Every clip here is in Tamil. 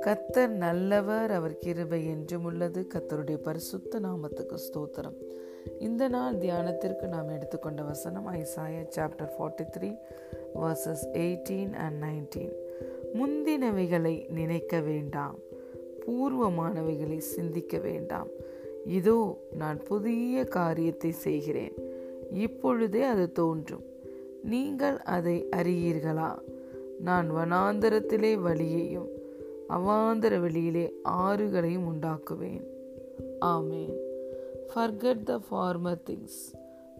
கத்தர் நல்லவர் அவர் கிருபை என்றும் உள்ளது. கத்தருடைய பரிசுத்த நாமத்துக்கு ஸ்தோத்திரம். இந்த நாள் தியானத்திற்கு நாம் எடுத்துக்கொண்ட வசனம் Isaiah chapter forty three verses eighteen and nineteen முந்தினவைகளை நினைக்க வேண்டாம் பூர்வமானவைகளை சிந்திக்க வேண்டாம். இதோ நான் புதிய காரியத்தை செய்கிறேன். இப்பொழுதே அது தோன்றும். நீங்கள் அதை அறியீர்களா? நான் வனாந்தரத்திலே வழியையும் அவாந்தர வெளியிலே ஆறுகளையும் உண்டாக்குவேன். ஆமேன். Forget the former things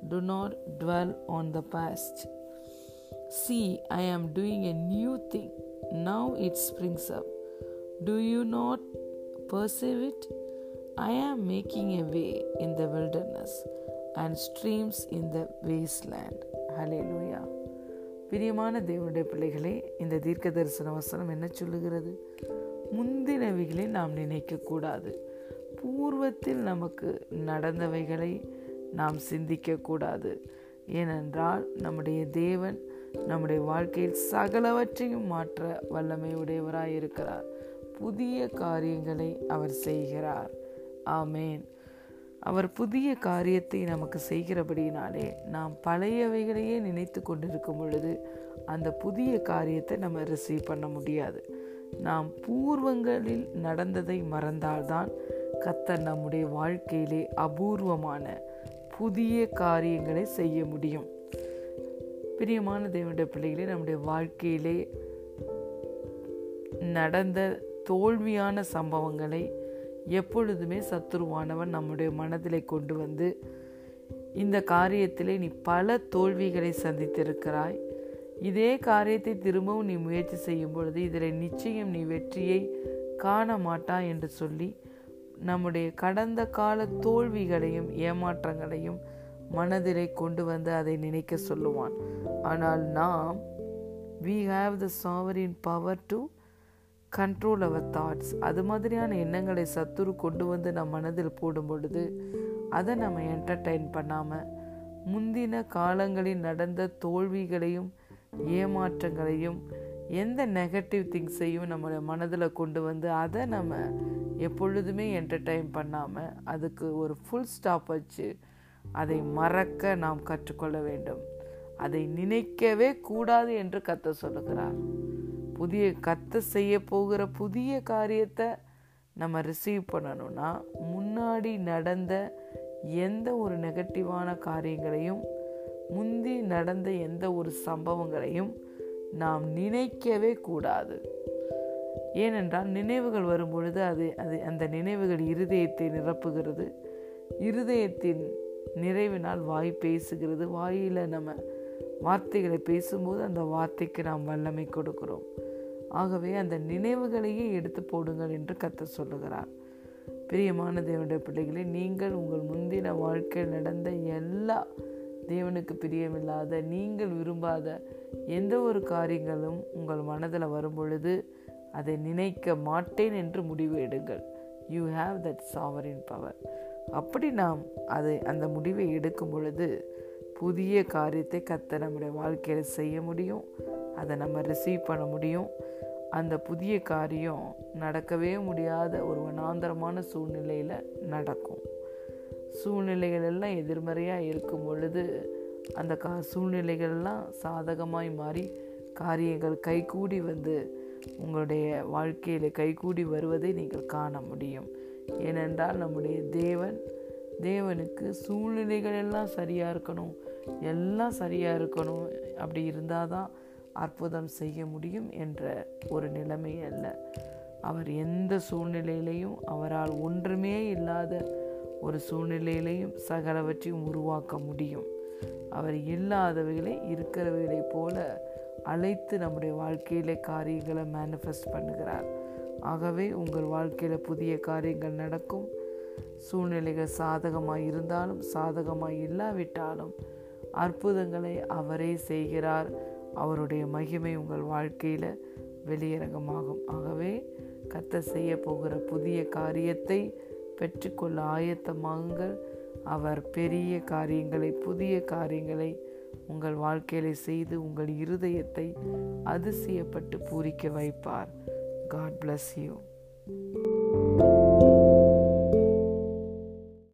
do not dwell on the past see I am doing a new thing now it springs up do you not perceive it I am making a way in the wilderness and streams in the wasteland hallelujah பிரியமான தேவனுடைய பிள்ளைகளே இந்த தீர்க்க தரிசன வசனம் என்ன சொல்லுகிறது? முந்தினவைகளை நாம் நினைக்கக்கூடாது. பூர்வத்தில் நமக்கு நடந்தவைகளை நாம் சிந்திக்கக்கூடாது. ஏனென்றால் நம்முடைய தேவன் நம்முடைய வாழ்க்கையில் சகலவற்றையும் மாற்ற வல்லமை உடையவராய் இருக்கிறார் புதிய காரியங்களை அவர் செய்கிறார். ஆமேன். அவர் புதிய காரியத்தை நமக்கு செய்கிறபடினாலே நாம் பழையவைகளையே நினைத்து கொண்டிருக்கும் பொழுது அந்த புதிய காரியத்தை நம்ம ரிசீவ் பண்ண முடியாது. நாம் பூர்வங்களில் நடந்ததை மறந்தால்தான் கத்தர் நம்முடைய வாழ்க்கையிலே அபூர்வமான புதிய காரியங்களை செய்ய முடியும். பிரியமான தேவனுடைய பிள்ளைகளே நம்முடைய வாழ்க்கையிலே நடந்த தோல்வியான சம்பவங்களை எப்பொழுதுமே சத்துருவானவன் நம்முடைய மனதிலே கொண்டு வந்து இந்த காரியத்திலே நீ பல தோல்விகளை சந்தித்திருக்கிறாய். இதே காரியத்தை திரும்பவும் நீ முயற்சி செய்யும் பொழுது இதில் நிச்சயம் நீ வெற்றியை காண மாட்டாய் என்று சொல்லி நம்முடைய கடந்த கால தோல்விகளையும் ஏமாற்றங்களையும் மனதிலே கொண்டு வந்து அதை நினைக்க சொல்லுவான். ஆனால் நாம் we have the sovereign power to control our thoughts அது மாதிரியான எண்ணங்களை சத்துரு கொண்டு வந்து நம் மனதில் போடும் பொழுது அதை நம்ம என்டர்டைன் பண்ணாமல் முந்தின காலங்களில் நடந்த தோல்விகளையும் ஏமாற்றங்களையும் எந்த நெகட்டிவ் திங்ஸையும் நம்மளோட மனதில் கொண்டு வந்து அதை நம்ம எப்பொழுதுமே என்டர்டைன் பண்ணாமல் அதுக்கு ஒரு ஃபுல் ஸ்டாப் வச்சு அதை மறக்க நாம் கற்றுக்கொள்ள வேண்டும். அதை நினைக்கவே கூடாது என்று கத்த சொல்லுகிறார். புதிய கத்த செய்ய போகிற புதிய காரியத்தை நம்ம ரிசீவ் பண்ணணும்னா முன்னாடி நடந்த எந்த ஒரு நெகட்டிவான காரியங்களையும் முந்தி நடந்த எந்த ஒரு சம்பவங்களையும் நாம் நினைக்கவே கூடாது. ஏனென்றால் நினைவுகள் வரும்பொழுது அது அது அந்த நினைவுகள் இருதயத்தை நிரப்புகிறது. இருதயத்தின் நிறைவினால் வாய் பேசுகிறது. வாயில் நம்ம வார்த்தைகளை பேசும்போது அந்த வார்த்தைக்கு நாம் வல்லமை கொடுக்கிறோம். ஆகவே அந்த நினைவுகளையே எடுத்து போடுங்கள் என்று கத்த சொல்லுகிறார். பிரியமான தேவனுடைய பிள்ளைகளை நீங்கள் உங்கள் முந்தின வாழ்க்கையில் நடந்த எல்லா தேவனுக்கு பிரியமில்லாத நீங்கள் விரும்பாத எந்த ஒரு காரியங்களும் உங்கள் மனதில் வரும் பொழுது அதை நினைக்க மாட்டேன் என்று முடிவு எடுங்கள். You have that sovereign power அப்படி நாம் அதை அந்த முடிவை எடுக்கும் பொழுது புதிய காரியத்தை கத்த நம்முடைய வாழ்க்கையில் செய்ய முடியும் அதை நம்ம ரிசீவ் பண்ண முடியும். அந்த புதிய காரியம் நடக்கவே முடியாத ஒரு வனாந்தரமான சூழ்நிலையில் நடக்கும். சூழ்நிலைகள் எல்லாம் எதிர்மறையாக இருக்கும் பொழுது அந்த கா சூழ்நிலைகள்லாம் சாதகமாய் மாறி காரியங்கள் கைகூடி வந்து உங்களுடைய வாழ்க்கையில் கைகூடி வருவதை நீங்கள் காண முடியும். ஏனென்றால் நம்முடைய தேவன் தேவனுக்கு சூழ்நிலைகள் எல்லாம் சரியாக இருக்கணும் எல்லாம் சரியாக இருக்கணும். அப்படி இருந்தால் தான் அற்புதம் செய்ய முடியும் என்ற ஒரு நிலைமை அல்ல. அவர் எந்த சூழ்நிலையிலையும் அவரால் ஒன்றுமே இல்லாத ஒரு சூழ்நிலையிலையும் சகலவற்றையும் உருவாக்க முடியும். அவர் இல்லாதவைகளை இருக்கிறவைகளை போல அழைத்து நம்முடைய வாழ்க்கையில காரியங்களை மேனிஃபெஸ்ட் பண்ணுகிறார். ஆகவே உங்கள் வாழ்க்கையில் புதிய காரியங்கள் நடக்கும். சூழ்நிலைகள் சாதகமாக இருந்தாலும் சாதகமாக இல்லாவிட்டாலும் அற்புதங்களை அவரே செய்கிறார். அவருடைய மகிமை உங்கள் வாழ்க்கையில் வெளியரங்கமாகும். ஆகவே கத்த செய்ய போகிற புதிய காரியத்தை பெற்றுக்கொள்ள ஆயத்தமாகுங்கள் அவர் பெரிய காரியங்களை புதிய காரியங்களை உங்கள் வாழ்க்கையில செய்து உங்கள் இருதயத்தை அதிசயப்பட்டு பூரிக்க வைப்பார். God bless you